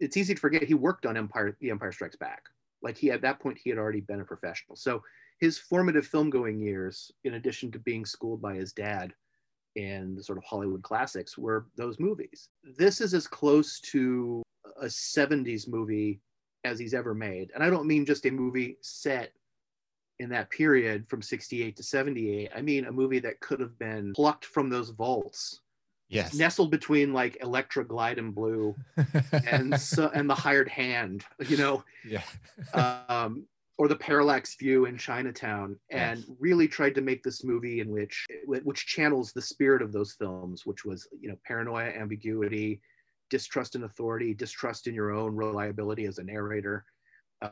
it's easy to forget he worked on Empire, The Empire Strikes Back. Like he at that point he had already been a professional. So his formative film going years, in addition to being schooled by his dad in the sort of Hollywood classics, were those movies. This is as close to a 70s movie as he's ever made. And I don't mean just a movie set in that period from 68 to 78. I mean a movie that could have been plucked from those vaults. Yes. Nestled between like Electra Glide in Blue and so, and the hired hand, you know, yeah. um, or the parallax view in Chinatown, and Yes. really tried to make this movie in which which channels the spirit of those films, which was you know paranoia, ambiguity, distrust in authority, distrust in your own reliability as a narrator,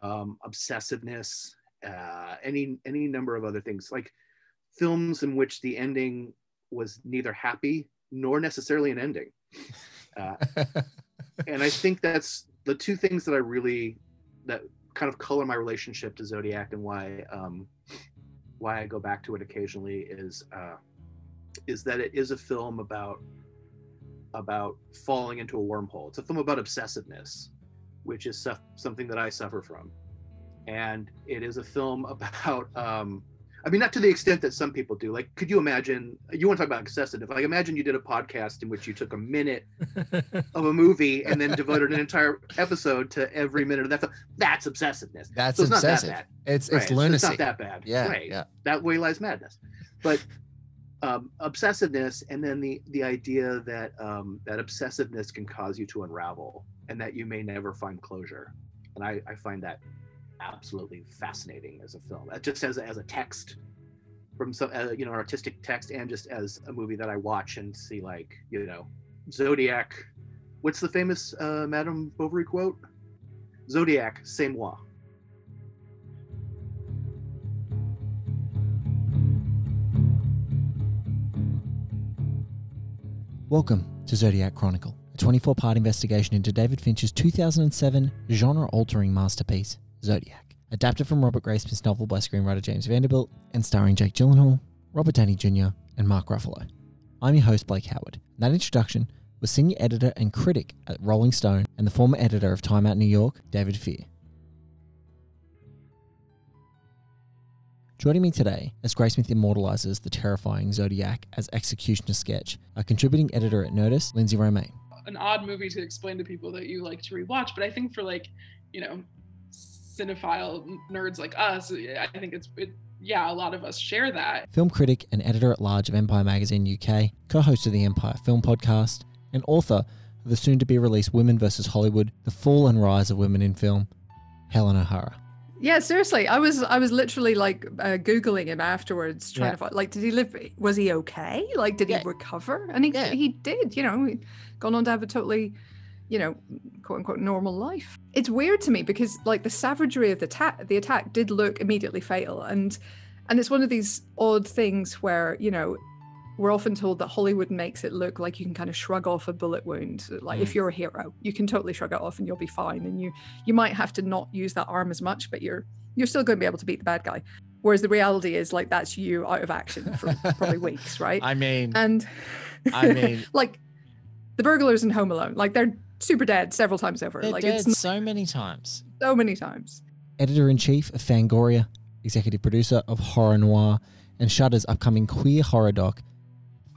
um, obsessiveness, uh, any any number of other things like films in which the ending was neither happy nor necessarily an ending. Uh, and I think that's the two things that I really that kind of color my relationship to Zodiac and why um, why I go back to it occasionally is uh, is that it is a film about about falling into a wormhole. It's a film about obsessiveness, which is suff- something that I suffer from, and it is a film about. Um, I mean, not to the extent that some people do. Like, could you imagine? You want to talk about obsessive? Like, imagine you did a podcast in which you took a minute of a movie and then devoted an entire episode to every minute of that film. That's obsessiveness. That's so it's obsessive. not that bad. it's Right, lunacy. It's not that bad. Yeah, Right. yeah. That way lies madness. But um, obsessiveness, and then the the idea that um, that obsessiveness can cause you to unravel, and that you may never find closure. And I, I find that absolutely fascinating as a film. Uh, Just as a, as a text from some uh, you know artistic text, and just as a movie that I watch and see like you know Zodiac. What's the famous uh, Madame Bovary quote? Zodiac, c'est moi. Welcome to Zodiac Chronicle, a 24 part investigation into David Fincher's 2007 genre altering masterpiece, Zodiac. Adapted from Robert Graysmith's novel by screenwriter James Vanderbilt and starring Jake Gyllenhaal, Robert Downey Jr., and Mark Ruffalo. I'm your host, Blake Howard. That introduction was senior editor and critic at Rolling Stone and the former editor of Time Out New York, David Fear. Joining me today as Graysmith immortalizes the terrifying Zodiac as executioner sketch, a contributing editor at Nerdist, Lindsey Romain. an odd movie to explain to people that you like to rewatch. But I think for like, you know, cinephile nerds like us, I think it's it, yeah, a lot of us share that. Film critic and editor at large of Empire Magazine UK, co host of the Empire Film Podcast, and author of the soon to be released Women vs. Hollywood The Fall and Rise of Women in Film, Helen O'Hara. Yeah, seriously. I was I was literally like uh, googling him afterwards, trying Yeah. to find like, did he live? Was he okay? Like, did Yeah. he recover? And he Yeah. he did. You know, he gone on to have a totally, you know, quote unquote normal life. It's weird to me because like the savagery of the attack, the attack did look immediately fatal, and and it's one of these odd things where you know. We're often told that Hollywood makes it look like you can kind of shrug off a bullet wound. Like if Mm. you're a hero, you can totally shrug it off and you'll be fine. And you you might have to not use that arm as much, but you're you're still going to be able to beat the bad guy. Whereas the reality is like that's you out of action for probably weeks, right? I mean, and I mean- like the burglars in Home Alone, like they're super dead several times over. they're like dead it's not so many times. so many times. Editor in chief of Fangoria, executive producer of Horror Noir, and Shudder's upcoming queer horror doc,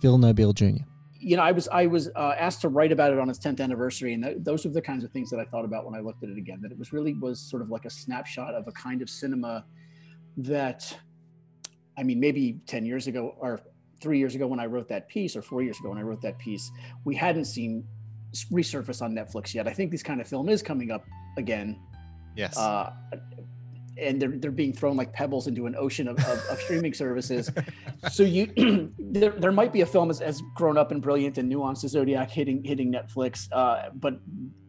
Phil Nobile Jr. you know, I was I was uh, asked to write about it on its 10th anniversary, and th- those were the kinds of things that I thought about when I looked at it again. That it was really was sort of like a snapshot of a kind of cinema that, I mean, maybe 10 years ago or three years ago when I wrote that piece, or four years ago when I wrote that piece, we hadn't seen s- resurface on Netflix yet. I think this kind of film is coming up again Yes. uh, and they're they're being thrown like pebbles into an ocean of, of, of streaming services. So you there, there might be a film as, as grown up and brilliant and nuanced as Zodiac hitting hitting Netflix, uh, but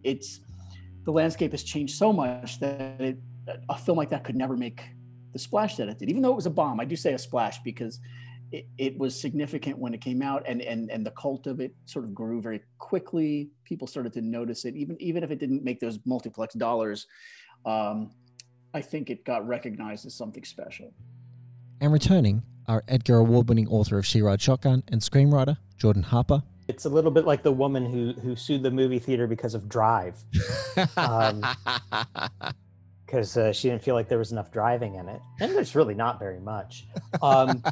it's the landscape has changed so much that it, a film like that could never make the splash that it did. Even though it was a bomb, I do say a splash because it, it was significant when it came out, and and and the cult of it sort of grew very quickly. People started to notice it, even even if it didn't make those multiplex dollars. Um, I think it got recognized as something special. And returning are Edgar Award winning author of She Ride Shotgun and screenwriter Jordan Harper. It's a little bit like the woman who who sued the movie theater because of Drive, Um, because uh, she didn't feel like there was enough driving in it, and there's really not very much. Um,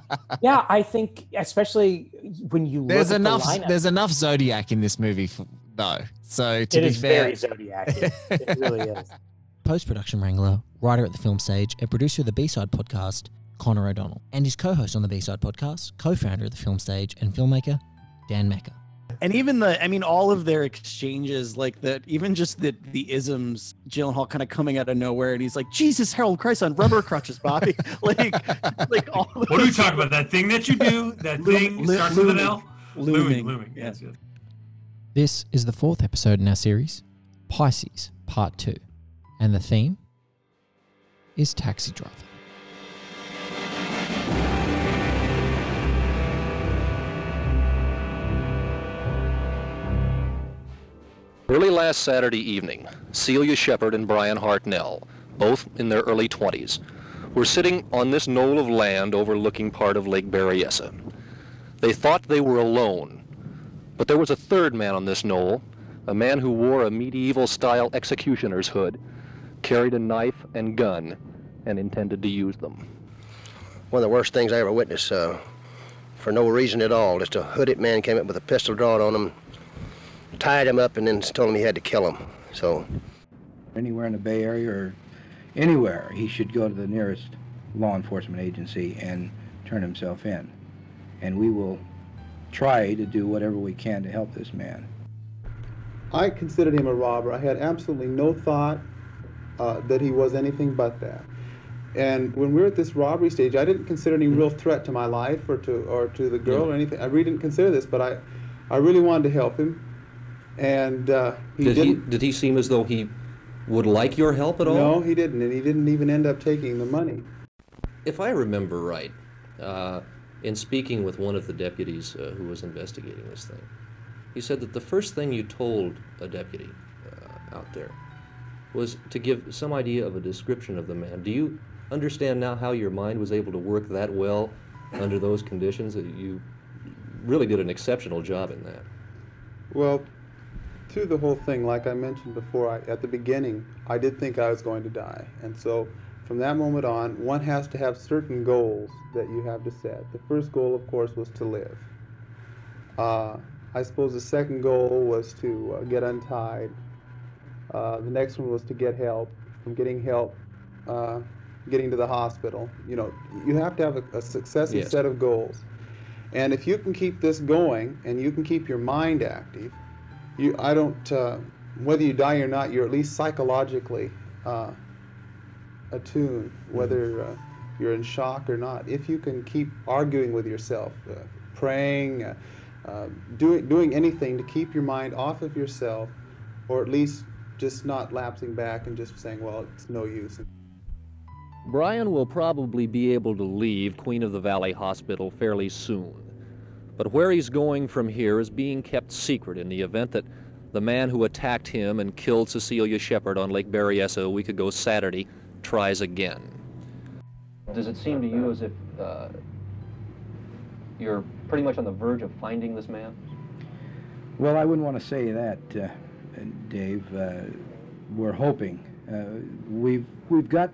yeah, I think especially when you there's look at enough. The lineup, There's enough Zodiac in this movie, f though. So to it be is fair, very Zodiac. it really is. Post production wrangler, writer at the film stage, and producer of the B Side podcast, Connor O'Donnell, and his co host on the B Side podcast, co founder of the film stage, and filmmaker, Dan Mecca. And even the i mean all of their exchanges like that even just the the isms Gyllenhaal kind of coming out of nowhere and he's like jesus harold christ on rubber crutches bobby like like all What are you talking about? That thing that you do? That Loom- thing lo- starts with an. L? looming Looming. yeah. Yes, yes. This is the fourth episode in our series, Pisces Part 2, and the theme is Taxi Driver. Early last Saturday evening, Celia Shepard and Brian Hartnell, both in their early 20s, were sitting on this knoll of land overlooking part of Lake Berryessa. They thought they were alone, but there was a third man on this knoll, a man who wore a medieval-style executioner's hood, carried a knife and gun, and intended to use them. one of the worst things I ever witnessed. Uh, for no reason at all, just a hooded man came up with a pistol drawn on him, tied him up, and then told him he had to kill him. So anywhere in the Bay Area or anywhere, he should go to the nearest law enforcement agency and turn himself in. And we will try to do whatever we can to help this man. I considered him a robber. I had absolutely no thought uh, that he was anything but that. And when we were at this robbery stage, I didn't consider any real threat to my life or to or to the girl or anything. I really didn't consider this, but I, I really wanted to help him. And uh, he did he didn't. did he seem as though he would like your help at all? No, he didn't, and he didn't even end up taking the money. If I remember right, uh, in speaking with one of the deputies uh, who was investigating this thing, he said that the first thing you told a deputy uh, out there was to give some idea of a description of the man. Do you understand now how your mind was able to work that well under those conditions? Uh, You really did an exceptional job in that. Well, through the whole thing, like I mentioned before, I, at the beginning, I did think I was going to die. And so from that moment on, one has to have certain goals that you have to set. The first goal, of course, was to live. Uh, I suppose the second goal was to uh, get untied. Uh, the next one was to get help. From getting help, uh, getting to the hospital. You know, you have to have a, a successive Yes. set of goals. And if you can keep this going and you can keep your mind active, you I don't uh, whether you die or not, you're at least psychologically uh, attuned, whether uh, you're in shock or not. If you can keep arguing with yourself, uh, praying, uh, uh, doing doing anything to keep your mind off of yourself, or at least just not lapsing back and just saying, well, it's no use. Brian will probably be able to leave Queen of the Valley Hospital fairly soon. But where he's going from here is being kept secret in the event that the man who attacked him and killed Cecilia Shepard on Lake Berryessa a week ago Saturday tries again. Does it seem to you as if uh, you're pretty much on the verge of finding this man? Well, I wouldn't want to say that, uh, Dave. Uh, we're hoping. Uh, we've we've got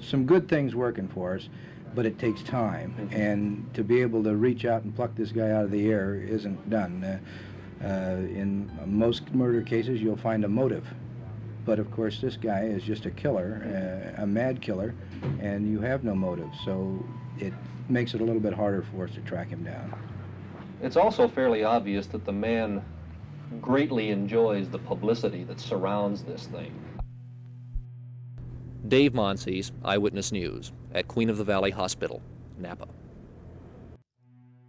some good things working for us, but it takes time, and to be able to reach out and pluck this guy out of the air isn't done. Uh, uh, in most murder cases, you'll find a motive, but of course, this guy is just a killer, uh, a mad killer, and you have no motive, so it makes it a little bit harder for us to track him down. It's also fairly obvious that the man greatly enjoys the publicity that surrounds this thing. Dave Monsees, Eyewitness News, at Queen of the Valley Hospital, Napa.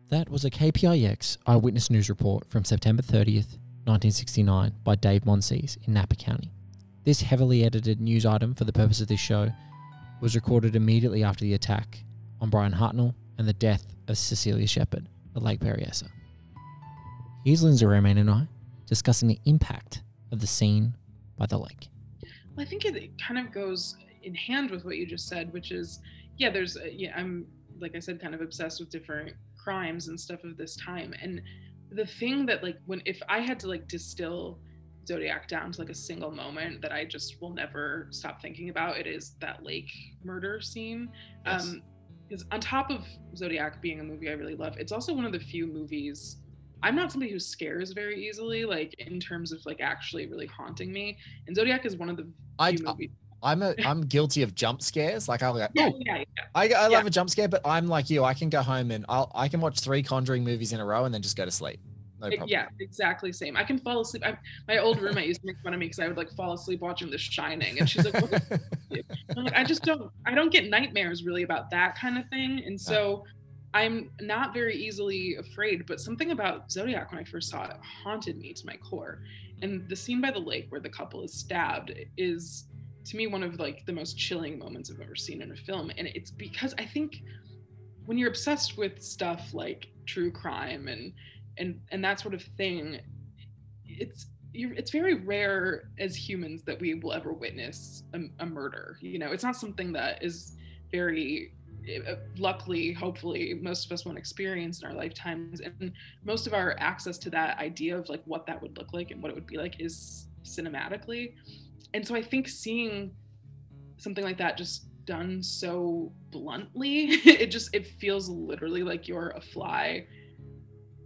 That was a KPIX Eyewitness News report from September 30th, 1969, by Dave Monsees in Napa County. This heavily edited news item for the purpose of this show was recorded immediately after the attack on Brian Hartnell and the death of Cecilia Shepard at Lake Berryessa. Here's Lindsey Romain and I discussing the impact of the scene by the lake. Well, I think it, it kind of goes in hand with what you just said, which is, yeah, there's, uh, yeah, I'm like I said, kind of obsessed with different crimes and stuff of this time, and the thing that like when if I had to like distill Zodiac down to like a single moment that I just will never stop thinking about, it is that lake murder scene. Yes. Um, because on top of Zodiac being a movie I really love, it's also one of the few movies. I'm not somebody who scares very easily, like in terms of like actually really haunting me. And Zodiac is one of the I, movies. I'm a I'm guilty of jump scares. Like I'll go, Yeah, oh, yeah, yeah. I, I love a jump scare, but I'm like you. I can go home and I'll I can watch three Conjuring movies in a row and then just go to sleep. No problem. yeah, exactly same. I can fall asleep. I, my old roommate used to make fun of me because I would like fall asleep watching The Shining, and she's like, "What I'm like, I just don't I don't get nightmares really about that kind of thing. And so I'm not very easily afraid, but something about Zodiac when I first saw it haunted me to my core. And the scene by the lake where the couple is stabbed is to me one of like the most chilling moments I've ever seen in a film. And it's because I think when you're obsessed with stuff like true crime and and and that sort of thing, it's you're, it's very rare as humans that we will ever witness a, a murder. You know, it's not something that is very Uh, luckily, hopefully, most of us won't experience in our lifetimes. And most of our access to that idea of like what that would look like and what it would be like is cinematically. And so I think seeing something like that just done so bluntly, it just it feels literally like you're a fly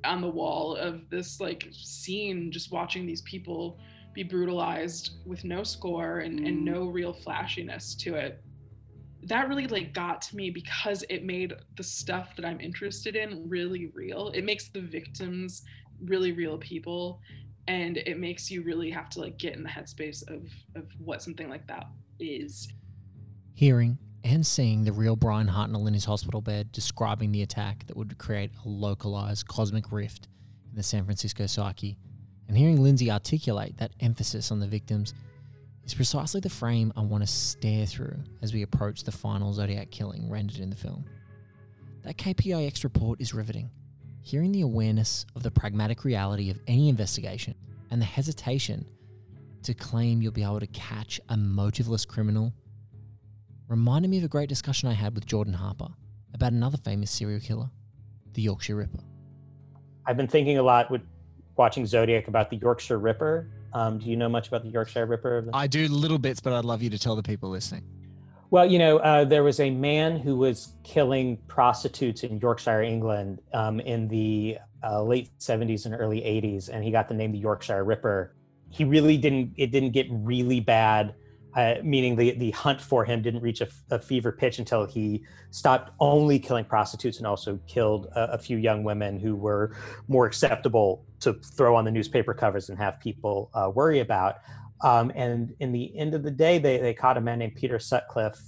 on the wall of this like scene just watching these people be brutalized with no score and, and mm. no real flashiness to it that really like got to me because it made the stuff that i'm interested in really real. It makes the victims really real people and it makes you really have to like get in the headspace of of what something like that is. Hearing and seeing the real Brian Hartnell in his hospital bed describing the attack that would create a localized cosmic rift in the San Francisco psyche, and hearing Lindsey articulate that emphasis on the victims is precisely the frame I want to stare through as we approach the final Zodiac killing rendered in the film. That KPIX report is riveting. Hearing the awareness of the pragmatic reality of any investigation and the hesitation to claim you'll be able to catch a motiveless criminal reminded me of a great discussion I had with Jordan Harper about another famous serial killer, the Yorkshire Ripper. I've been thinking a lot with watching Zodiac about the Yorkshire Ripper. Um, do you know much about the Yorkshire Ripper? I do little bits, but I'd love you to tell the people listening. Well, you know, uh, there was a man who was killing prostitutes in Yorkshire, England, um, in the uh, late '70s and early '80s, and he got the name the Yorkshire Ripper. He really didn't. It didn't get really bad, uh, meaning the the hunt for him didn't reach a, a fever pitch until he stopped only killing prostitutes and also killed a, a few young women who were more acceptable to throw on the newspaper covers and have people uh, worry about. Um, and in the end of the day, they, they caught a man named Peter Sutcliffe,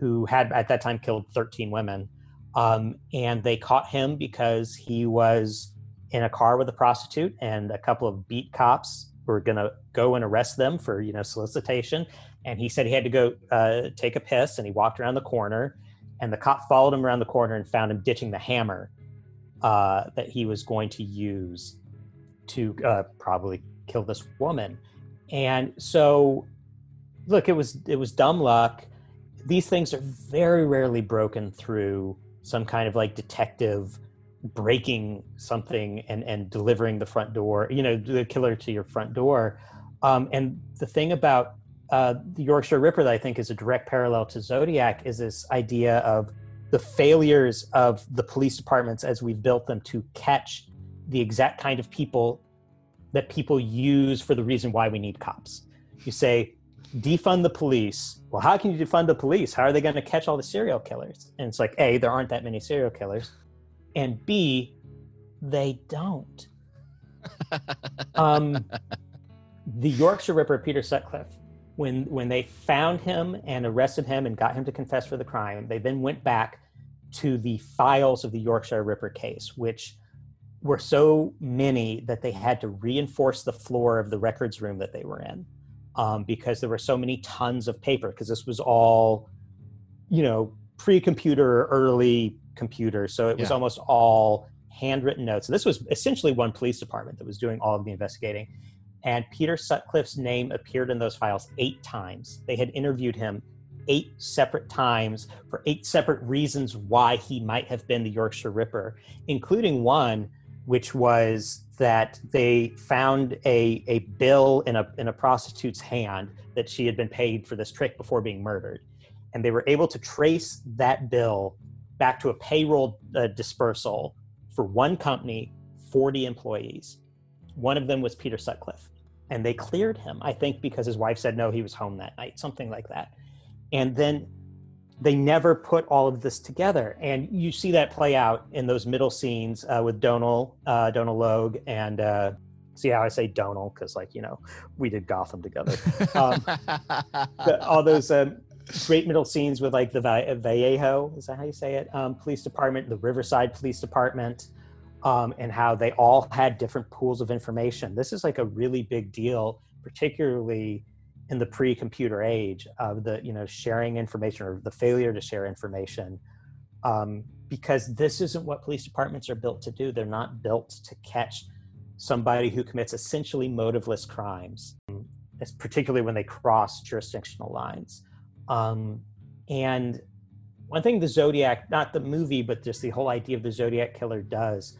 who had at that time killed 13 women. Um, and they caught him because he was in a car with a prostitute, and a couple of beat cops were going to go and arrest them for you know solicitation. And he said he had to go uh, take a piss, and he walked around the corner, and the cop followed him around the corner and found him ditching the hammer uh, that he was going to use to uh, probably kill this woman. And so, look, it was it was dumb luck. These things are very rarely broken through some kind of like detective breaking something and and delivering the front door, you know, the killer to your front door. Um, and the thing about uh, the Yorkshire Ripper that I think is a direct parallel to Zodiac is this idea of the failures of the police departments as we've built them to catch the exact kind of people that people use for the reason why we need cops. You say, defund the police. Well, how can you defund the police? How are they going to catch all the serial killers? And it's like, A, there aren't that many serial killers. And B, they don't. um, the Yorkshire Ripper, Peter Sutcliffe, when when they found him and arrested him and got him to confess for the crime, they then went back to the files of the Yorkshire Ripper case, which were so many that they had to reinforce the floor of the records room that they were in um, because there were so many tons of paper because this was all you know pre-computer early computer so it was Yeah. almost all handwritten notes So this was essentially one police department that was doing all of the investigating and peter sutcliffe's name appeared in those files eight times they had interviewed him eight separate times for eight separate reasons why he might have been the yorkshire ripper including one which was that they found a, a bill in a, in a prostitute's hand that she had been paid for this trick before being murdered. And they were able to trace that bill back to a payroll uh, dispersal for one company, 40 employees. One of them was Peter Sutcliffe. And they cleared him, I think, because his wife said no, he was home that night, something like that. And then they never put all of this together. And you see that play out in those middle scenes uh, with Donal, uh, Donal Logue, and uh, see how I say Donal because, like, you know, we did Gotham together. Um, the, all those um, great middle scenes with like the Vallejo, is that how you say it? Um, police department, the Riverside Police Department, um, and how they all had different pools of information. This is like a really big deal, particularly in the pre-computer age of the you know sharing information or the failure to share information um, because this isn't what police departments are built to do they're not built to catch somebody who commits essentially motiveless crimes particularly when they cross jurisdictional lines um, and one thing the zodiac not the movie but just the whole idea of the zodiac killer does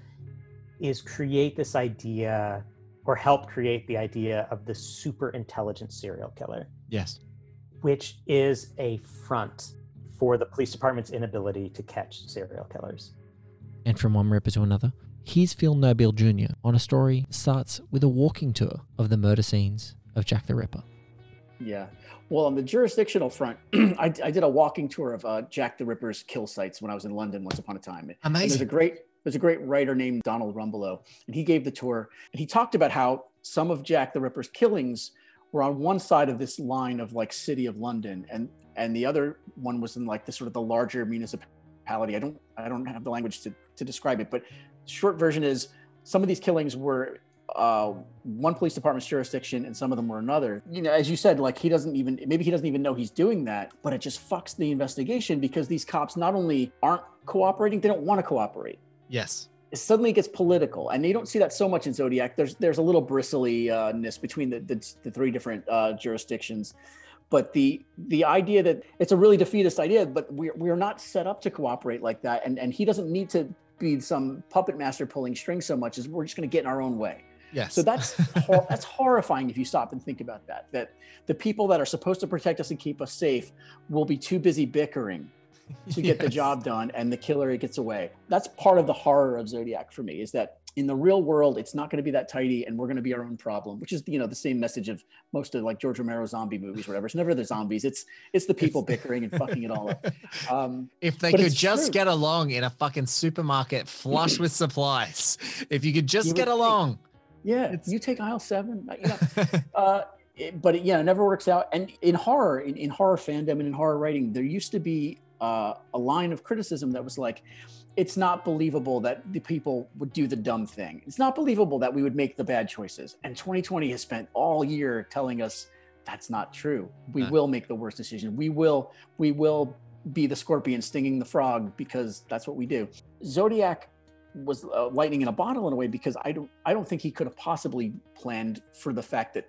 is create this idea or help create the idea of the super intelligent serial killer. Yes. Which is a front for the police department's inability to catch serial killers. And from one ripper to another, here's Phil Nobile Jr. on a story that starts with a walking tour of the murder scenes of Jack the Ripper. Yeah. Well, on the jurisdictional front, I, I, did a walking tour of uh, Jack the Ripper's kill sites when I was in London once upon a time. Amazing. And there's a great there's a great writer named Donald Rumbelow, and he gave the tour. And he talked about how some of Jack the Ripper's killings were on one side of this line of like city of London, and and the other one was in like the sort of the larger municipality. I don't I don't have the language to to describe it, but short version is some of these killings were uh, one police department's jurisdiction and some of them were another. You know, as you said, like he doesn't even maybe he doesn't even know he's doing that, but it just fucks the investigation because these cops not only aren't cooperating, they don't want to cooperate. Yes. It suddenly gets political, and you don't see that so much in Zodiac. There's there's a little bristliness between the, the, the three different uh, jurisdictions, but the the idea that it's a really defeatist idea, but we're we're not set up to cooperate like that, and and he doesn't need to be some puppet master pulling strings so much as we're just going to get in our own way. Yes. So that's hor- that's horrifying if you stop and think about that. That the people that are supposed to protect us and keep us safe will be too busy bickering to get the job done and the killer gets away. That's part of the horror of Zodiac for me is that in the real world it's not going to be that tidy and we're going to be our own problem, which is you know the same message of most of like George Romero zombie movies whatever. It's never the zombies, it's it's the people bickering and fucking it all up. Um If they could just true. get along in a fucking supermarket flush with supplies. If you could just You get think. Yeah, you take aisle seven. uh, You know, uh, it- but it, yeah, it never works out. And in horror, in, in horror fandom and in horror writing, there used to be uh, a line of criticism that was like, "It's not believable that the people would do the dumb thing. It's not believable that we would make the bad choices." And 2020 has spent all year telling us that's not true. We Uh. will make the worst decision. We will. We will be the scorpion stinging the frog because that's what we do. Zodiac was uh, lightning in a bottle in a way because I don't I don't think he could have possibly planned for the fact that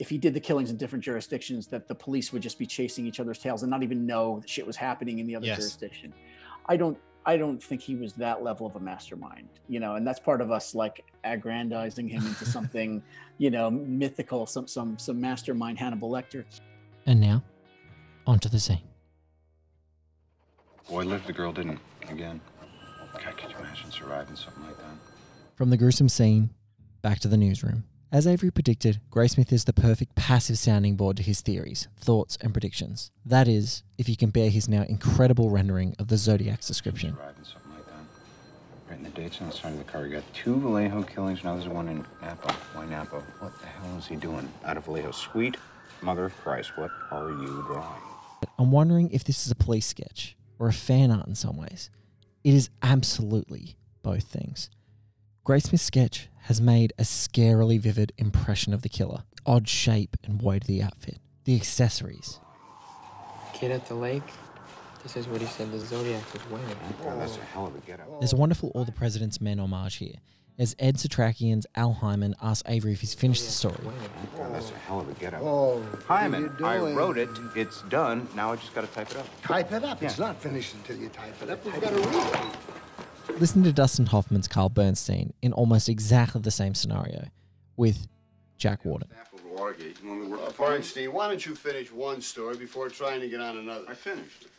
if he did the killings in different jurisdictions that the police would just be chasing each other's tails and not even know that shit was happening in the other Yes. jurisdiction. I don't I don't think he was that level of a mastermind, you know, and that's part of us like aggrandizing him into something, you know, mythical, some some some mastermind Hannibal Lecter. And now, onto the scene. Boy lived, the girl didn't. Again. God, could you imagine surviving something like that? From the gruesome scene, back to the newsroom. As Avery predicted, Graysmith is the perfect passive sounding board to his theories, thoughts, and predictions. That is, if you compare his now incredible rendering of the Zodiac's description. Surviving something like that. Writing the dates on the side of the car. You got two Vallejo killings, now there's one in Napa. Why Napa? What the hell is he doing out of Vallejo? Sweet mother of Christ, what are you drawing? I'm wondering if this is a police sketch or a fan art in some ways. It is absolutely both things. Graysmith's sketch has made a scarily vivid impression of the killer. Odd shape and weight of the outfit, the accessories. Kid at the lake. This is what he said the Zodiac was wearing. God, that's a hell of a getup. There's a wonderful All the President's Men homage here, as Ed Setrakian's Al Hyman asks Avery if he's finished the story. God, that's a hell of a getup. Oh, Hyman, I wrote it. It's done. Now I just got to type it up. Type it up. It's not finished until you type it up. We've got to read it. Listen to Dustin Hoffman's Carl Bernstein in almost exactly the same scenario with Jack Warden. Watergate. You want me to work uh, Bernstein, why don't you finish one story before trying to get on another? I finished it.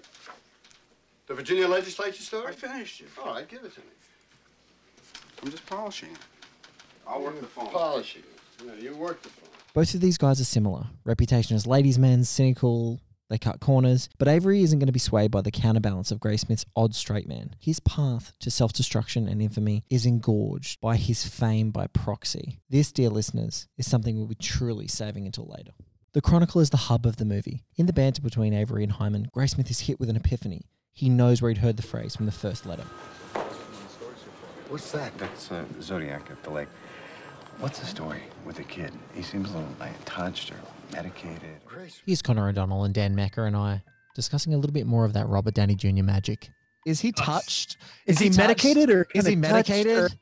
The Virginia legislature story? I finished it. All right, give it to me. I'm just polishing it. I'll work the phone. Polishing it. Yeah, you work the phone. Both of these guys are similar. Reputation as ladies' men, cynical, they cut corners, but Avery isn't going to be swayed by the counterbalance of Graysmith's odd straight man. His path to self destruction and infamy is engorged by his fame by proxy. This, dear listeners, is something we'll be truly saving until later. The Chronicle is the hub of the movie. In the banter between Avery and Hyman, Graysmith is hit with an epiphany. He knows where he'd heard the phrase from the first letter. What's that? That's uh, Zodiac at the lake. What's the story with the kid? He seems a little like touched or medicated. Here's Connor O'Donnell and Dan Mecca and I discussing a little bit more of that Robert Downey Jr. magic. Is he touched? Is he touched? medicated or is he kinda touched medicated?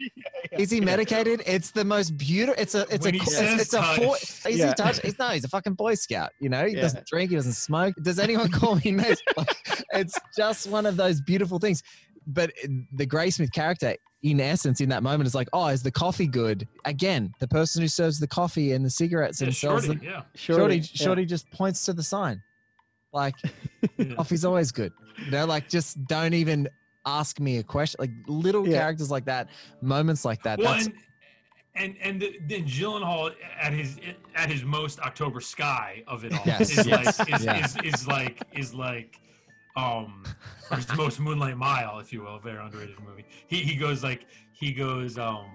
Is he medicated? It's the most beautiful. It's a. It's When a. he It's, says it's a. Four, touched. is Yeah. he touched? He's, no, he's a fucking boy scout. You know, he Yeah. doesn't drink. He doesn't smoke. Does anyone call me mate? Like, it's just one of those beautiful things. But the Graysmith character, in essence, in that moment, is like, oh, is the coffee good? Again, the person who serves the coffee and the cigarettes Yeah, and sells Shorty, them. yeah. Shorty, yeah. Shorty just points to the sign. Like, coffee's always good. You know, like just don't even ask me a question. Like little Yeah. characters like that, moments like that. Well, that's and, and and then Gyllenhaal at his at his most October Sky of it all Yes, is yes, like is, yeah. is, is like is like um or his most Moonlight Mile, if you will, very underrated movie. He he goes like he goes um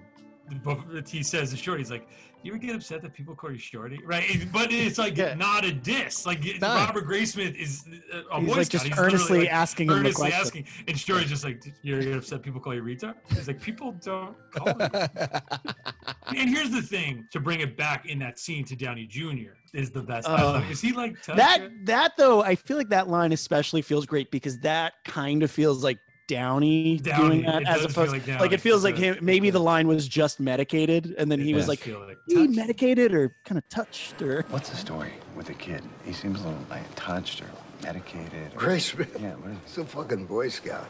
he says to Shorty, he's like, "You ever get upset that people call you Shorty?" Right? But it's like Yeah. not a diss. Like No. Robert Graysmith is a- a He's like just He's earnestly like, asking him earnestly question. asking, and Shorty's just like, "You ever get upset people call you retard?" He's like, "People don't call me." And here's the thing: to bring it back in that scene to Downey Jr. is the best. Oh. is he like that yet? that though i feel like that line especially feels great because that kind of feels like downey, Downey, doing that as opposed like like, it feels it like him maybe the line was just medicated and then It he was like like he medicated or kind of touched or What's the story with the kid? He seems a little like touched or medicated. Or, Graysmith. Yeah, what is He's a fucking Boy Scout.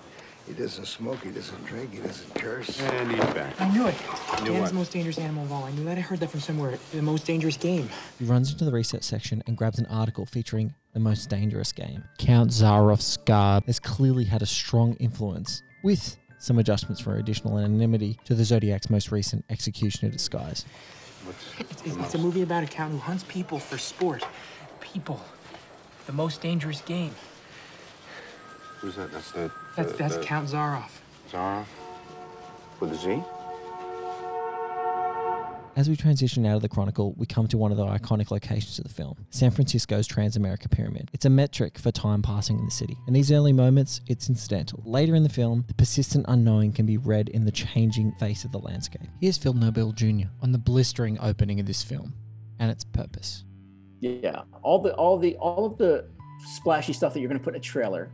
He doesn't smoke, he doesn't drink, he doesn't curse. And he's back. I knew it. I knew Dan's what? the most dangerous animal of all. I knew that. I heard that from somewhere. The most dangerous game. He runs into the research section and grabs an article featuring the most dangerous game. Count Zaroff's guard has clearly had a strong influence, with some adjustments for additional anonymity to the Zodiac's most recent executioner disguise. It's, it's, it's a movie about a count who hunts people for sport. People. The most dangerous game. Who's that? That's the. That's, the- that's the- Count Zaroff. Zaroff? With a Z? As we transition out of the Chronicle, we come to one of the iconic locations of the film San Francisco's Transamerica Pyramid. It's a metric for time passing in the city. In these early moments, it's incidental. Later in the film, the persistent unknowing can be read in the changing face of the landscape. Here's Phil Nobile Jr. on the blistering opening of this film and its purpose. yeah all the all the all of the splashy stuff that you're going to put in a trailer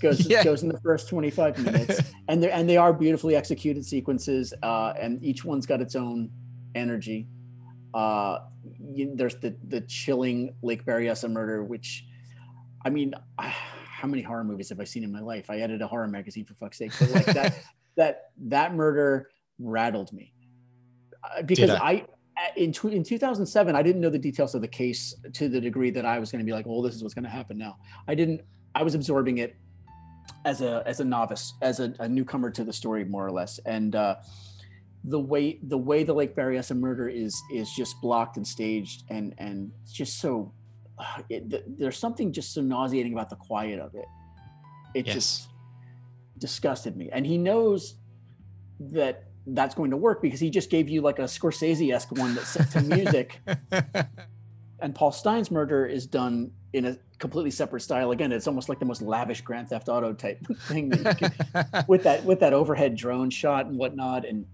goes Yeah. goes in the first 25 minutes and they and they are beautifully executed sequences uh and each one's got its own energy uh you, there's the the chilling lake berryessa murder which i mean I, how many horror movies have i seen in my life i edited a horror magazine for fuck's sake but like that that that murder rattled me Uh, because Ditto. i in, tw- in 2007 i didn't know the details of the case to the degree that i was going to be like well this is what's going to happen now i didn't i was absorbing it as a as a novice as a, a newcomer to the story more or less and uh the way the way the lake berryessa murder is is just blocked and staged and and it's just so it, th- there's something just so nauseating about the quiet of it it Yes. just disgusted me and he knows that that's going to work because he just gave you like a Scorsese-esque one that's set to music. and Paul Stine's murder is done in a completely separate style. Again, it's almost like the most lavish Grand Theft Auto type thing that can, with that with that overhead drone shot and whatnot, and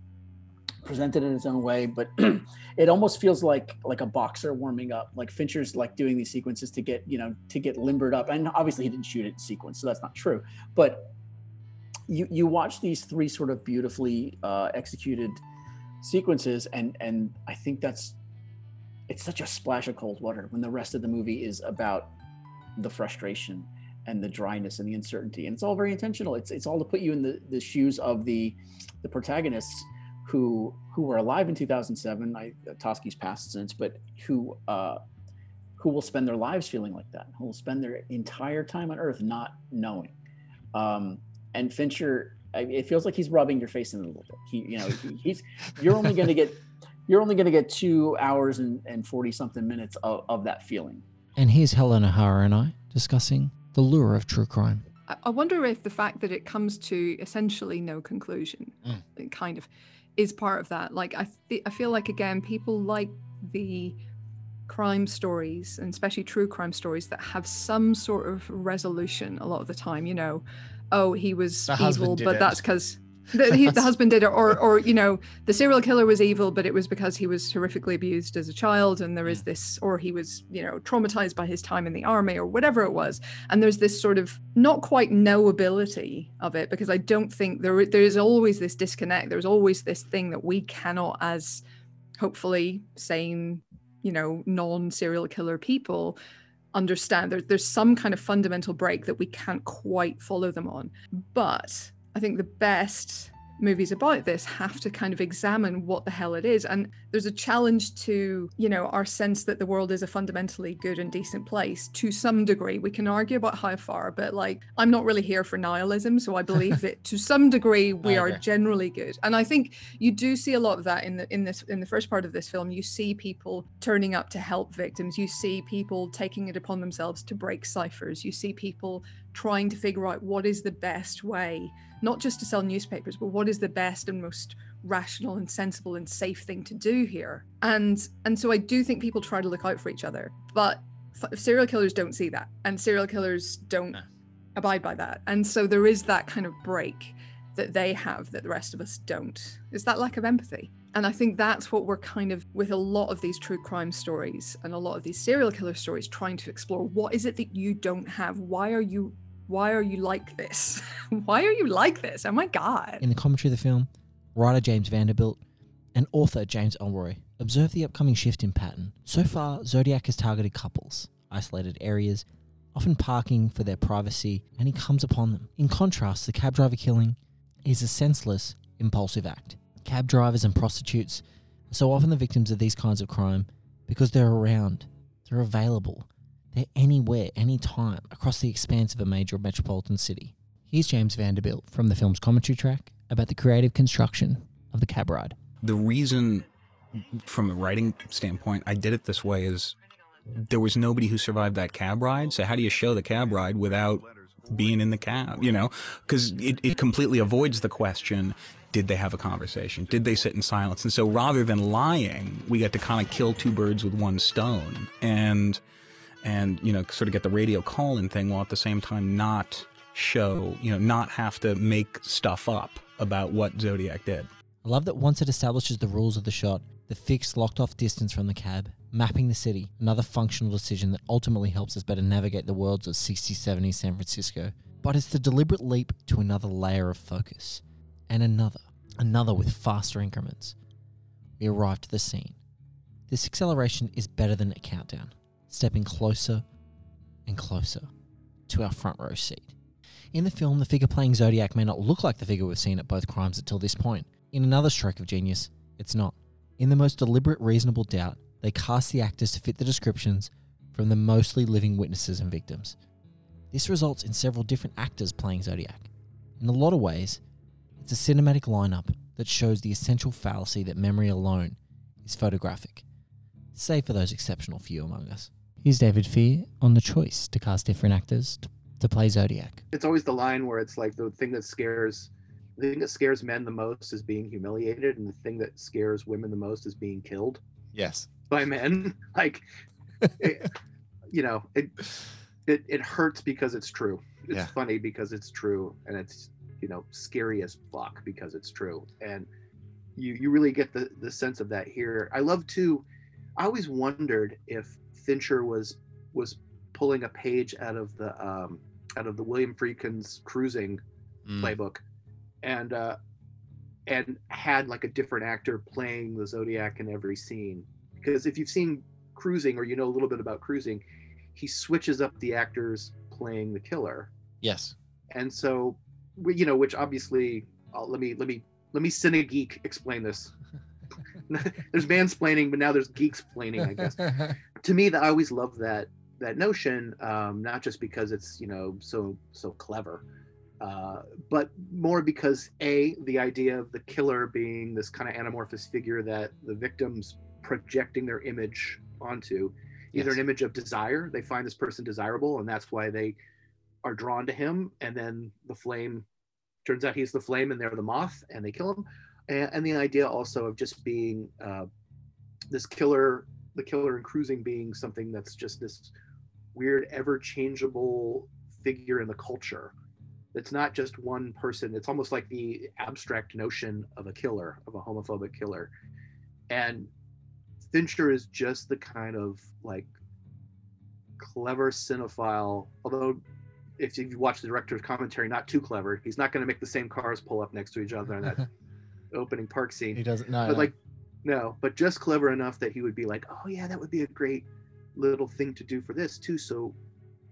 presented in its own way. But it almost feels like like a boxer warming up. Like Fincher's like doing these sequences to get you know to get limbered up. And obviously he didn't shoot it in sequence, so that's not true. But you you watch these three sort of beautifully uh, executed sequences, and and I think that's it's such a splash of cold water when the rest of the movie is about the frustration and the dryness and the uncertainty. And it's all very intentional. It's it's all to put you in the, the shoes of the the protagonists who who were alive in 2007. I Toschi's passed since, but who uh, who will spend their lives feeling like that. Who will spend their entire time on Earth not knowing. Um, and Fincher, it feels like he's rubbing your face in a little bit. He, you know, he, he's you're only going to get you're only going to get two hours and, and 40 something minutes of, of that feeling. And here's Helen O'Hara and I discussing the lure of true crime. I- I wonder if the fact that it comes to essentially no conclusion, mm. it kind of, is part of that. Like I, th- I feel like again, people like the crime stories, and especially true crime stories that have some sort of resolution. A lot of the time, you know, oh, he was The husband evil, but it. that's because. The, he, the husband did it, or, or you know, the serial killer was evil, but it was because he was horrifically abused as a child, and there is this, or he was, you know, traumatized by his time in the army, or whatever it was. And there's this sort of not quite knowability of it because i don't think there there is always this disconnect. There's always this thing that we cannot as hopefully sane you know non serial killer people understand. There, there's some kind of fundamental break that we can't quite follow them on. But i think the best movies about this have to kind of examine what the hell it is. And there's a challenge to you know our sense that the world is a fundamentally good and decent place to some degree. We can argue about how far but like i'm not really here for nihilism so i believe that to some degree we are generally good. And i think you do see a lot of that in the in this in the first part of this film. You see people turning up to help victims. You see people taking it upon themselves to break ciphers. You see people trying to figure out what is the best way not just to sell newspapers but what is the best and most rational and sensible and safe thing to do here. And and so i do think people try to look out for each other but f- serial killers don't see that and serial killers don't abide by that. And so there is that kind of break that they have that the rest of us don't. Is that lack of empathy? And i think that's what we're kind of with a lot of these true crime stories and a lot of these serial killer stories trying to explore. What is it that you don't have? Why are you why are you like this why are you like this oh my god In the commentary of the film, writer James Vanderbilt and author James Ellroy observe the upcoming shift in pattern. So far, Zodiac has targeted couples, isolated areas, often parking for their privacy, and he comes upon them. In contrast, the cab driver killing is a senseless, impulsive act. Cab drivers and prostitutes are so often the victims of these kinds of crime because they're around, they're available, they're anywhere, anytime, across the expanse of a major metropolitan city. Here's James Vanderbilt from the film's commentary track about the creative construction of the cab ride. the reason from a writing standpoint i did it this way is there was nobody who survived that cab ride so how do you show the cab ride without being in the cab you know because it, it completely avoids the question did they have a conversation did they sit in silence and so rather than lying we get to kind of kill two birds with one stone and and you know sort of get the radio call-in thing while at the same time not show you know not have to make stuff up about what zodiac did I love that once it establishes the rules of the shot, the fixed locked off distance from the cab, mapping the city, another functional decision that ultimately helps us better navigate the worlds of 60s, 70s San Francisco. But it's the deliberate leap to another layer of focus, and another, another with faster increments. We arrive to the scene. This acceleration is better than a countdown, stepping closer and closer to our front row seat. In the film, the figure playing Zodiac may not look like the figure we've seen at both crimes until this point. In another stroke of genius, it's not. In the most deliberate, reasonable doubt, they cast the actors to fit the descriptions from the mostly living witnesses and victims. This results in several different actors playing Zodiac. In a lot of ways, it's a cinematic lineup that shows the essential fallacy that memory alone is photographic, save for those exceptional few among us. Here's David Fear on the choice to cast different actors to, to play Zodiac. it's always the line where it's like the thing that scares the thing that scares men the most is being humiliated and the thing that scares women the most is being killed Yes. by men like it, you know it, it it hurts because it's true it's Yeah. funny because it's true and it's you know scary as fuck because it's true and you you really get the the sense of that here i love to i always wondered if fincher was was pulling a page out of the um out of the william friedkin's cruising Mm. playbook and uh and had like a different actor playing the zodiac in every scene because if you've seen cruising or you know a little bit about cruising he switches up the actors playing the killer. Yes. And so, you know, which obviously, uh, let me let me let me cine geek explain this. there's mansplaining, but now there's geeks planning, I guess. to me, that I always love that that notion, um, not just because it's you know so so clever, uh, but more because a the idea of the killer being this kind of anamorphous figure that the victims projecting their image onto, either Yes. an image of desire, they find this person desirable, and that's why they are drawn to him, and then the flame turns out he's the flame and they're the moth, and they kill him, and, and the idea also of just being uh, this killer, the killer and cruising being something that's just this weird, ever changeable figure in the culture. It's not just one person. It's almost like the abstract notion of a killer, of a homophobic killer. And Fincher is just the kind of like clever cinephile, although if you watch the director's commentary, not too clever. He's not going to make the same cars pull up next to each other in that opening park scene. He doesn't know. But like, no, but just clever enough that he would be like, oh yeah, that would be a great little thing to do for this too. So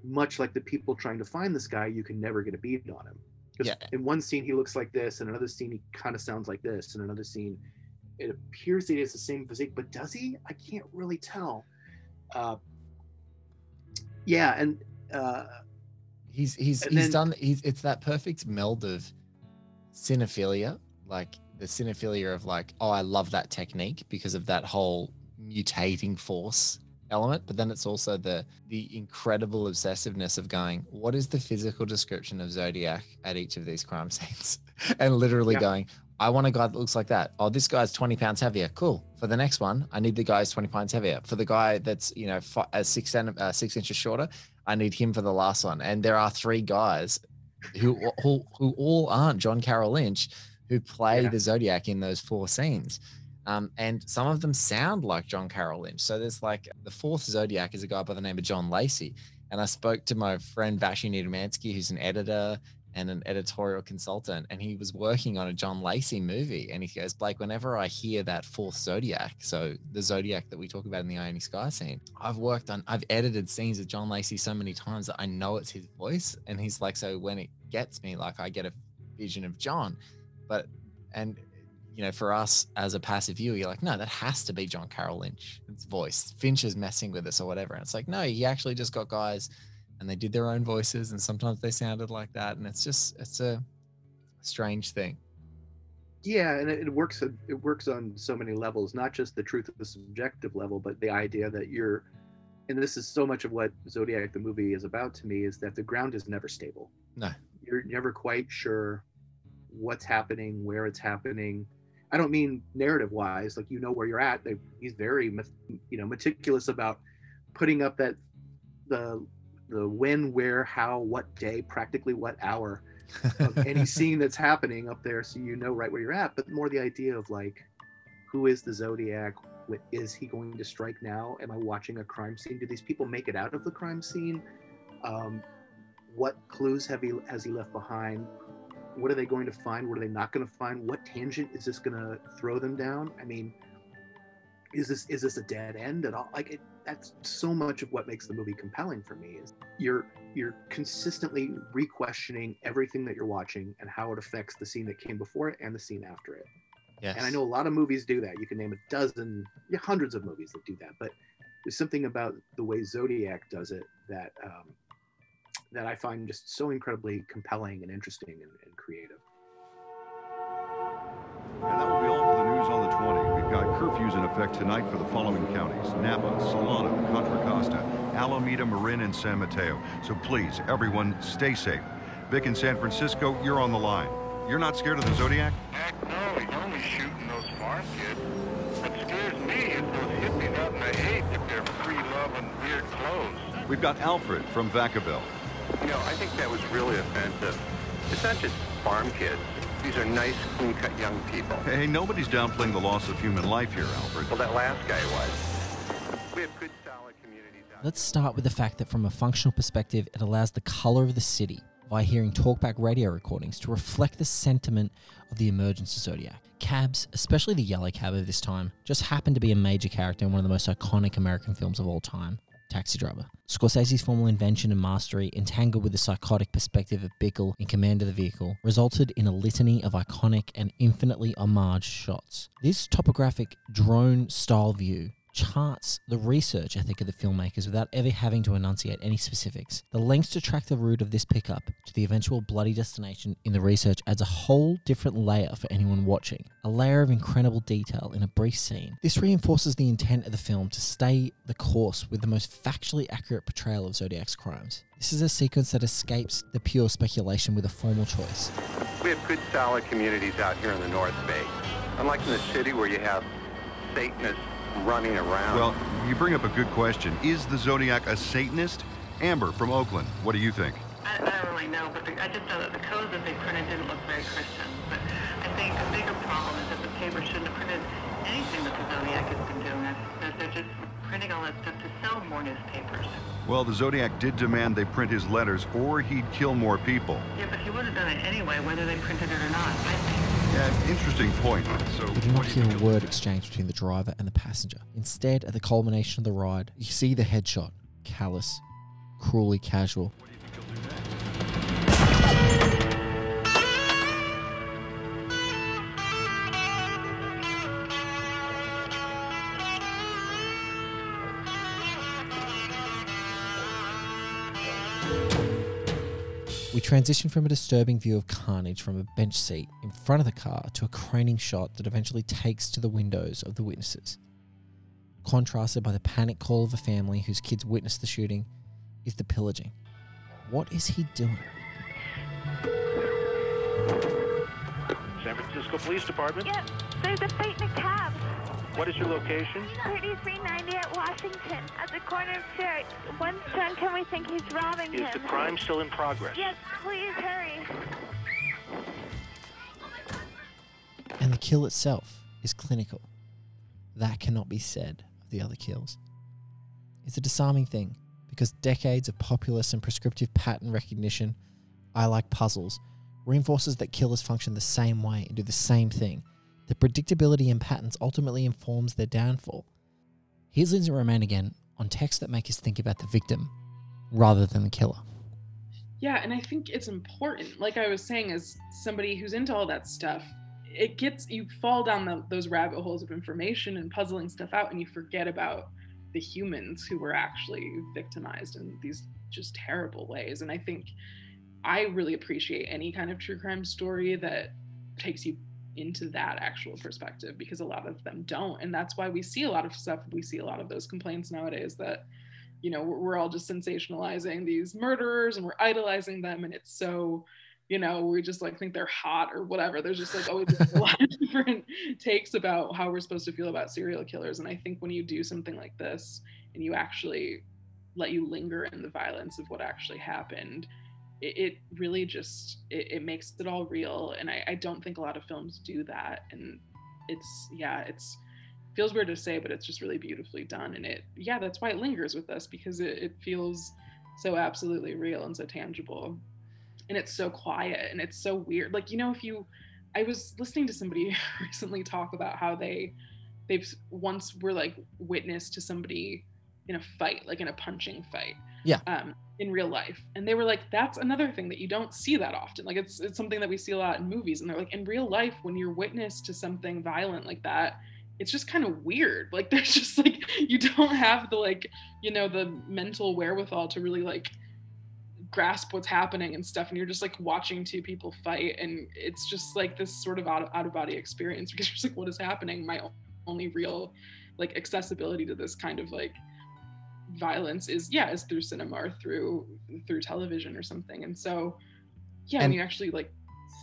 much like the people trying to find this guy, you can never get a beat on him. Because Yeah. in one scene he looks like this, in another scene he kind of sounds like this, in another scene it appears that he has the same physique, but does he? I can't really tell. Uh, yeah, and uh, he's he's and he's then- done he's it's that perfect meld of cinephilia like the cinephilia of like oh i love that technique because of that whole mutating force element but then it's also the the incredible obsessiveness of going what is the physical description of zodiac at each of these crime scenes? And literally Yeah. going i want a guy that looks like that. Oh this guy's 20 pounds heavier. Cool. For the next one i need the guy who's 20 pounds heavier. For the guy that's you know fi- uh, six uh, six inches shorter I need him for the last one. And there are three guys who who, who all aren't John Carroll Lynch who play Yeah. the Zodiac in those four scenes. Um, and some of them sound like John Carroll Lynch. So there's like the fourth Zodiac is a guy by the name of John Lacy. And I spoke to my friend Vashi Nedomansky, who's an editor and an editorial consultant, and he was working on a John Lacy movie. And he goes, Blake, whenever I hear that fourth Zodiac, so the Zodiac that we talk about in the Ione Sky scene, I've worked on, I've edited scenes of John Lacy so many times that I know it's his voice. And he's like, so when it gets me, like I get a vision of John. But, and, you know, for us as a passive viewer, you're like, no, that has to be John Carroll Lynch's voice. Finch is messing with us or whatever. And it's like, no, he actually just got guys and they did their own voices and sometimes they sounded like that. And it's just, it's a strange thing. yeah and it, it works it works on so many levels not just the truth of the subjective level but the idea that you're and this is so much of what zodiac the movie is about to me is that the ground is never stable No. you're never quite sure what's happening where it's happening. I don't mean narrative wise like you know where you're at. They, he's very you know meticulous about putting up that the the when where how what day practically what hour of any scene that's happening up there so you know right where you're at. But more the idea of like who is the zodiac? What- is he going to strike now? Am i watching a crime scene? Do these people make it out of the crime scene? Um, what clues have he has he left behind what are they going to find? What are they not going to find? What tangent is this going to throw them down? I mean is this is this a dead end at all? Like it, that's so much of what makes the movie compelling for me is you're you're consistently re-questioning everything that you're watching and how it affects the scene that came before it and the scene after it. Yes. and i know a lot of movies do that. You can name a dozen yeah, hundreds of movies that do that. But there's something about the way zodiac does it that um, that i find just so incredibly compelling and interesting and, and creative And that will be all for the news on the 20. We've got curfews in effect tonight for the following counties Napa, Solano, Contra Costa, Alameda, Marin, and San Mateo. So please, everyone, stay safe. Vic in San Francisco, you're on the line. You're not scared of the Zodiac? Heck no, he's only shooting those farm kids. What scares me is those hippies out in the hay with their free-loving weird clothes. We've got Alfred from Vacaville. You know, I think that was really offensive. It's not just farm kids. These are nice, clean-cut young people. Hey, nobody's downplaying the loss of human life here, Albert. Well, that last guy was. We have good, solid communities out Let's start with the fact that from a functional perspective, it allows the color of the city via hearing talkback radio recordings to reflect the sentiment of the emergence of Zodiac. Cabs, especially the yellow cab of this time, just happened to be a major character in one of the most iconic American films of all time. Taxi Driver. Scorsese's formal invention and mastery, entangled with the psychotic perspective of Bickle in command of the vehicle, resulted in a litany of iconic and infinitely homage shots. This topographic drone style view charts the research ethic of the filmmakers without ever having to enunciate any specifics. The lengths to track the route of this pickup to the eventual bloody destination in the research adds a whole different layer for anyone watching. A layer of incredible detail in a brief scene. This reinforces the intent of the film to stay the course with the most factually accurate portrayal of Zodiac's crimes. This is a sequence that escapes the pure speculation with a formal choice. We have good, solid communities out here in the North Bay. Unlike in the city where you have Satanists running around. Well, you bring up a good question. Is the Zodiac a Satanist? Amber from Oakland, what do you think? I, I don't really know, but the, I just know that the codes that they printed didn't look very Christian. But I think a bigger problem is that the paper shouldn't have printed anything that the Zodiac has been doing. They're, they're just printing all that stuff to sell more newspapers. Well, the Zodiac did demand they print his letters or he'd kill more people. Yeah, but he would have done it anyway, whether they printed it or not. I think. Yeah, interesting point. So, We do not hear a word exchange between the driver and the passenger. Instead, at the culmination of the ride, you see the headshot, callous, cruelly casual. Transition from a disturbing view of carnage from a bench seat in front of the car to a craning shot that eventually takes to the windows of the witnesses. Contrasted by the panic call of a family whose kids witnessed the shooting is the pillaging. What is he doing? San Francisco Police Department. Yep, there's a fight in a cab. What is your location? 3390 at Washington, at the corner of Church. One's drunk and we think he's robbing Is him. the crime still in progress? Yes, please hurry. And the kill itself is clinical. That cannot be said of the other kills. It's a disarming thing because decades of populist and prescriptive pattern recognition, I like puzzles, reinforces that killers function the same way and do the same thing. The predictability in patterns ultimately informs their downfall. Here's Lindsey Romain again on texts that make us think about the victim rather than the killer. Yeah, and I think it's important. Like I was saying, as somebody who's into all that stuff, it gets you fall down the, those rabbit holes of information and puzzling stuff out, and you forget about the humans who were actually victimized in these just terrible ways. And I think I really appreciate any kind of true crime story that takes you into that actual perspective because a lot of them don't. And that's why we see a lot of stuff. We see a lot of those complaints nowadays that, you know, we're, all just sensationalizing these murderers and we're idolizing them. And it's so, you know, we just like think they're hot or whatever. There's just like always a lot of different takes about how we're supposed to feel about serial killers. And I think when you do something like this and you actually let you linger in the violence of what actually happened, it, it really just it, it makes it all real. And I, I don't think a lot of films do that. And it's yeah, it's feels weird to say, but it's just really beautifully done. And it yeah, that's why it lingers with us because it, it feels so absolutely real and so tangible and it's so quiet and it's so weird like you know if you i was listening to somebody recently talk about how they they've once were like witness to somebody in a fight like in a punching fight Yeah. um in real life. And they were like that's another thing that you don't see that often. Like it's it's something that we see a lot in movies and they're like in real life when you're witness to something violent like that it's just kind of weird. Like there's just like you don't have the like you know the mental wherewithal to really like grasp what's happening and stuff and you're just like watching two people fight and it's just like this sort of out of, out of body experience because you're just like what is happening? My only real like accessibility to this kind of like violence is yeah is through cinema or through through television or something. And so yeah And- when you actually like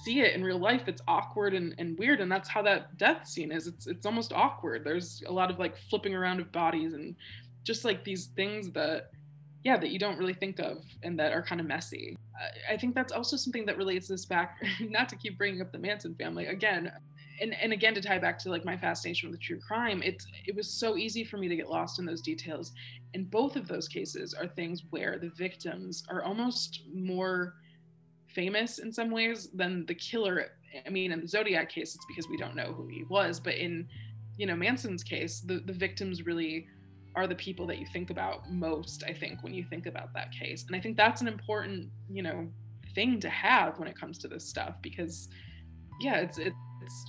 see it in real life it's awkward and, and weird and that's how that death scene is. It's it's almost awkward. There's a lot of like flipping around of bodies and just like these things that yeah that you don't really think of and that are kind of messy. I- i think that's also something that relates this back not to keep bringing up the manson family again and, and again to tie back to like my fascination with true crime it's it was so easy for me to get lost in those details. And both of those cases are things where the victims are almost more famous in some ways than the killer. I mean in the zodiac case it's because we don't know who he was but in you know manson's case the, the victims really are the people that you think about most i think when you think about that case. And i think that's an important you know thing to have when it comes to this stuff because yeah it's it's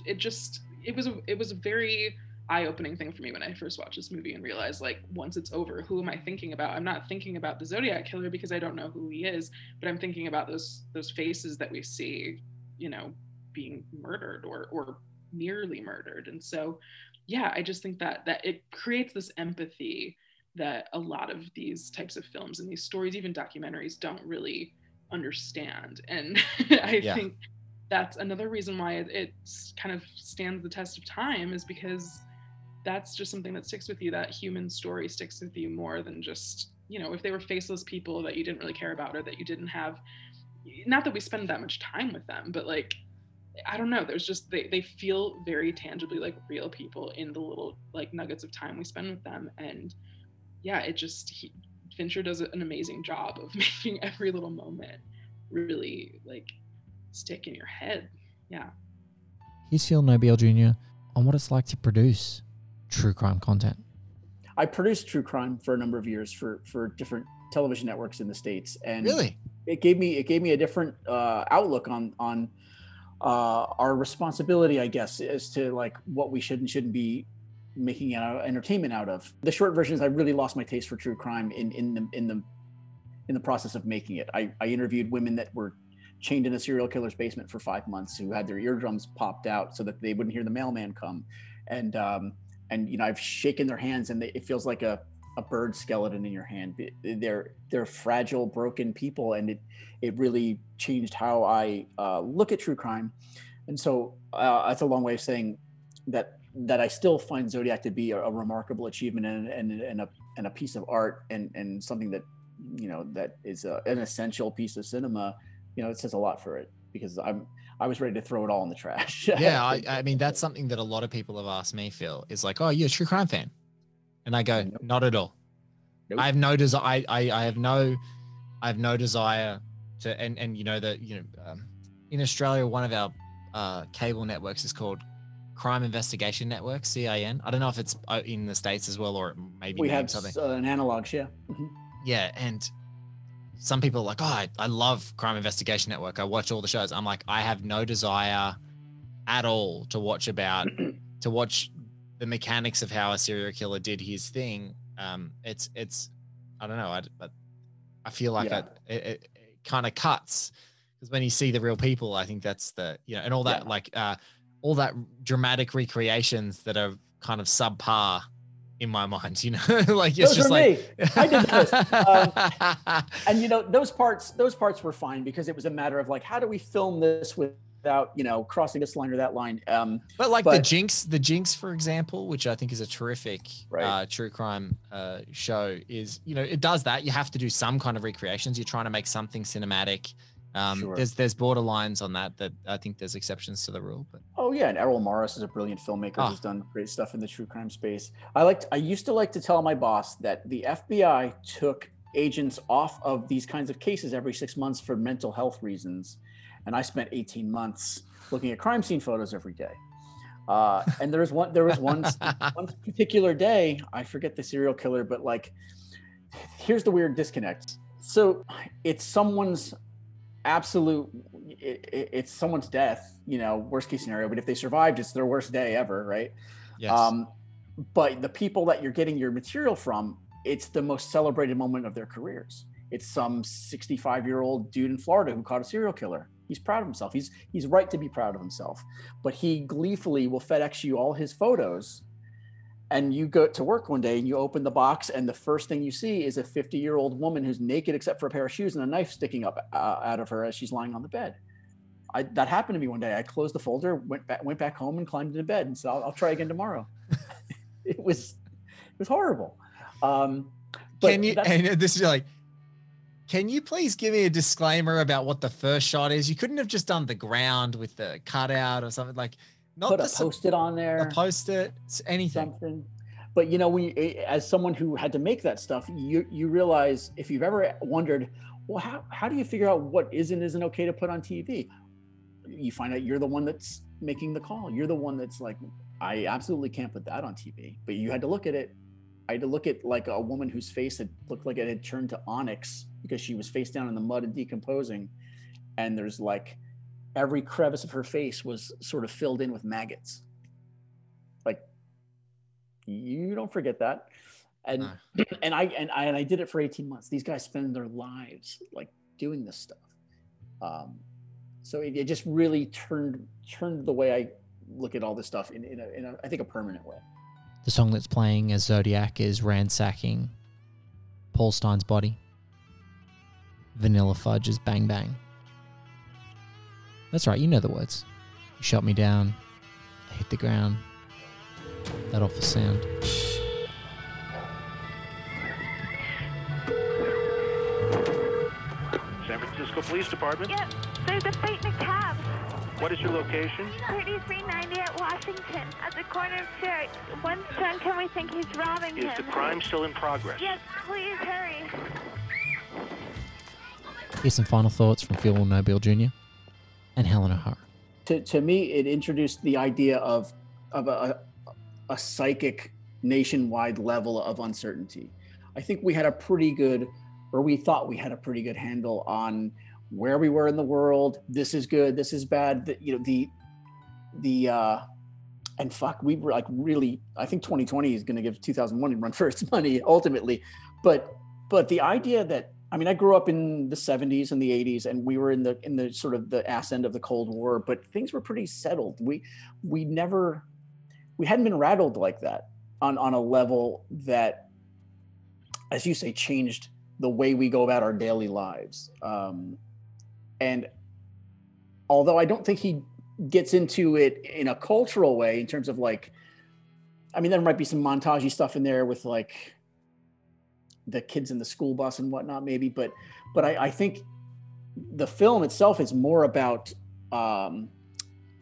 it just it was a it was a very eye-opening thing for me when i first watched this movie and realized like once it's over who am i thinking about? I'm not thinking about the zodiac killer because i don't know who he is but i'm thinking about those those faces that we see you know being murdered or or nearly murdered. And so yeah i just think that that it creates this empathy that a lot of these types of films and these stories even documentaries don't really understand. And i Yeah. think that's another reason why it, it's kind of stands the test of time is because that's just something that sticks with you. That human story sticks with you more than just you know if they were faceless people that you didn't really care about or that you didn't have not that we spend that much time with them but like i don't know. There's just they, they feel very tangibly like real people in the little like nuggets of time we spend with them. And yeah it just he, fincher does an amazing job of making every little moment really like stick in your head yeah Here's Phil Nobile Jr. on what it's like to produce true crime content. I produced true crime for a number of years for for different television networks in the states, and Really? it gave me it gave me a different uh, outlook on on uh, our responsibility, I guess, as to like what we should and shouldn't be making uh, entertainment out of. The short version is I really lost my taste for true crime in in the in the in the process of making it. I, I interviewed women that were chained in a serial killer's basement for five months who had their eardrums popped out so that they wouldn't hear the mailman come, and um, and you know I've shaken their hands and they, it feels like a a bird skeleton in your hand. They're they're fragile, broken people, and it it really changed how I uh, look at true crime. And so uh, that's a long way of saying that that I still find Zodiac to be a, a remarkable achievement and, and and a and a piece of art and and something that you know that is a, an essential piece of cinema. You know, it says a lot for it because I'm I was ready to throw it all in the trash. yeah, I, I mean that's something that a lot of people have asked me. Phil is like, "Oh, you're a true crime fan," and I go, "Not at all. I have no desire. I, I I have no, I have no desire to." And and you know that you know, um, in Australia, one of our uh, cable networks is called Crime Investigation Network (CIN). I don't know if it's uh, in the states as well, or maybe we have something. uh, an analog, yeah. Mhm. Yeah, and some people are like, oh, I, I love Crime Investigation Network. I watch all the shows. I'm like, I have no desire at all to watch about to watch the mechanics of how a serial killer did his thing. Um, it's it's I don't know. I but I feel like Yeah. I, it, it, kind of cuts because when you see the real people, I think that's the you know, and all that Yeah. like uh, all that dramatic recreations that are kind of subpar in my mind. You know, like it's Those just like me. I did those. Um, and you know, those parts, those parts were fine because it was a matter of like, how do we film this without, you know, crossing this line or that line? Um, But like the Jinx, the Jinx, for example, which I think is a terrific Right. uh, true crime uh, show, is you know it does that. You have to do some kind of recreations. You're trying to make something cinematic. Um, Sure. There's there's borderlines on that. That I think there's exceptions to the rule. But Oh yeah, and Errol Morris is a brilliant filmmaker Ah. who's done great stuff in the true crime space. I liked I used to like to tell my boss that the FBI took agents off of these kinds of cases every 6 months for mental health reasons, and I spent 18 months looking at crime scene photos every day. Uh, and there was one there was one one particular day, I forget the serial killer, but like here's the weird disconnect. So it's someone's absolute it, it- it's someone's death you know worst case scenario but if they survived it's their worst day ever right? Yes. um but the people that you're getting your material from it's the most celebrated moment of their careers. It's some 65 year old dude in florida who caught a serial killer. He's proud of himself. He's he's right to be proud of himself. But he gleefully will fedex you all his photos and you go to work one day and you open the box and the first thing you see is a 50 year old woman who's naked except for a pair of shoes and a knife sticking up uh, out of her as she's lying on the bed I, that happened to me one day i closed the folder went back went back home and climbed into bed and said i'll, I'll try again tomorrow it was it was horrible um can you? And this is like, can you please give me a disclaimer about what the first shot is? You couldn't have just done the ground with the cutout or something like. Not put a the post-it on there a post-it, s- anything. something. But you know when you, eh, as someone who had to make that stuff you you realize if you've ever wondered well how, how do you figure out what is and isn't okay to put on tv you find out you're the one that's making the call. You're the one that's like i absolutely can't put that on tv but you had to look at it. I had to look at like a woman whose face had looked like it had turned to onyx because she was face down in the mud and decomposing. And there's like every crevice of her face was sort of filled in with maggots. Like you don't forget that. And and I and I and I did it for 18 months. These guys spend their lives like doing this stuff. Um, so it, it just really turned turned the way I look at all this stuff in, in, a, in a I think a permanent way. The song that's playing as Zodiac is ransacking Paul Stine's body. Vanilla Fudge is Bang Bang. That's right, you know the words. You shot me down, I hit the ground. That awful sound. San Francisco Police Department. Yep, there's a fight in a cab. What is your location? 3390 at Washington, at the corner of Church. One drunk and we think he's robbing Is him. the crime still in progress? Yes, please hurry. Here's some final thoughts from Phil Nobile Jr. and Helena Har. to, to me it introduced the idea of of a, a psychic nationwide level of uncertainty. I think we had a pretty good or we thought we had a pretty good handle on where we were in the world. This is good this is bad. The, you know the the uh and fuck we were like really i think 2020 is going to give 2001 a run for its money ultimately. But but the idea that I mean, I grew up in the 70s and the 80s, and we were in the in the sort of the ass end of the Cold War, but things were pretty settled. We we never we hadn't been rattled like that on on a level that, as you say, changed the way we go about our daily lives. Um, and although I don't think he gets into it in a cultural way in terms of like, I mean, there might be some montagey stuff in there with like the kids in the school bus and whatnot maybe but but i, I think the film itself is more about um,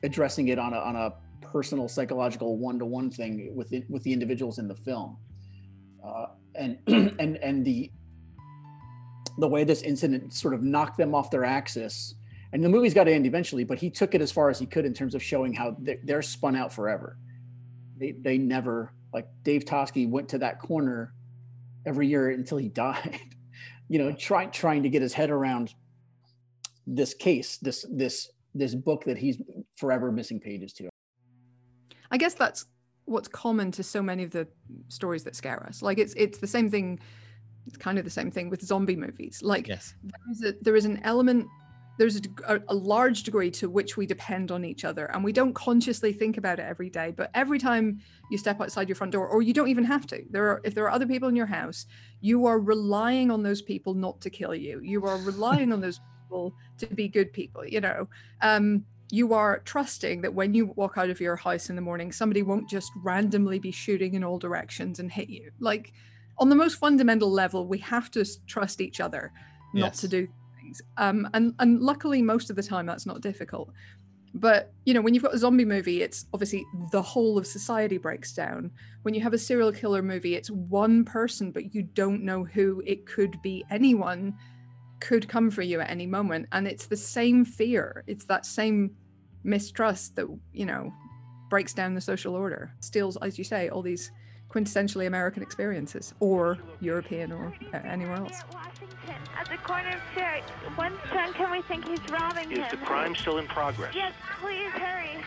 addressing it on a, on a personal psychological one-to-one thing with it, with the individuals in the film. Uh, and and and the the way this incident sort of knocked them off their axis and the movie's got to end eventually but he took it as far as he could in terms of showing how they're, spun out forever. They they never like dave toschi went to that corner every year until he died you know trying trying to get his head around this case this this this book that he's forever missing pages to I guess that's what's common to so many of the stories that scare us. Like it's it's the same thing. It's kind of the same thing with zombie movies. Like Yes. there is a, there is an element. There's a, a, large degree to which we depend on each other, and we don't consciously think about it every day. But every time you step outside your front door, or you don't even have to, there are if there are other people in your house, you are relying on those people not to kill you. You are relying on those people to be good people. You know, um, you are trusting that when you walk out of your house in the morning, somebody won't just randomly be shooting in all directions and hit you. Like on the most fundamental level, we have to trust each other not Yes. to do things. Um, and and luckily, most of the time, that's not difficult. But you know, when you've got a zombie movie, it's obviously the whole of society breaks down. When you have a serial killer movie, it's one person, but you don't know who. It could be anyone could come for you at any moment and it's the same fear it's that same mistrust that you know breaks down the social order steals as you say all these quintessentially american experiences or european or uh, anywhere else At the corner of Church. One drunk and we think he's robbing Is him. the crime still in progress? Yes, please hurry.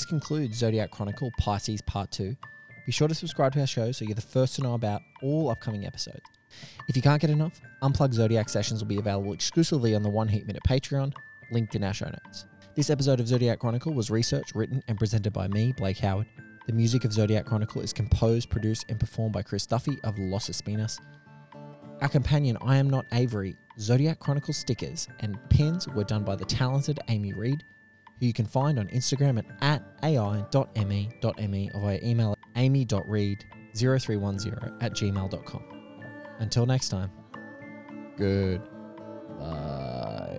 This concludes Zodiac Chronicle Pisces Part 2. Be sure to subscribe to our show so you're the first to know about all upcoming episodes. If you can't get enough, Unplugged Zodiac sessions will be available exclusively on the One Heat Minute Patreon, linked in our show notes. This episode of Zodiac Chronicle was researched, written, and presented by me, Blake Howard. The music of Zodiac Chronicle is composed, produced, and performed by Chris Duffy of Los Espinas. Our companion, I Am Not Avery, Zodiac Chronicle stickers and pins were done by the talented Amy Reed, who you can find on Instagram at, at ai.me.me or via email at amy.read0310 at gmail.com. Until next time, good. Bye.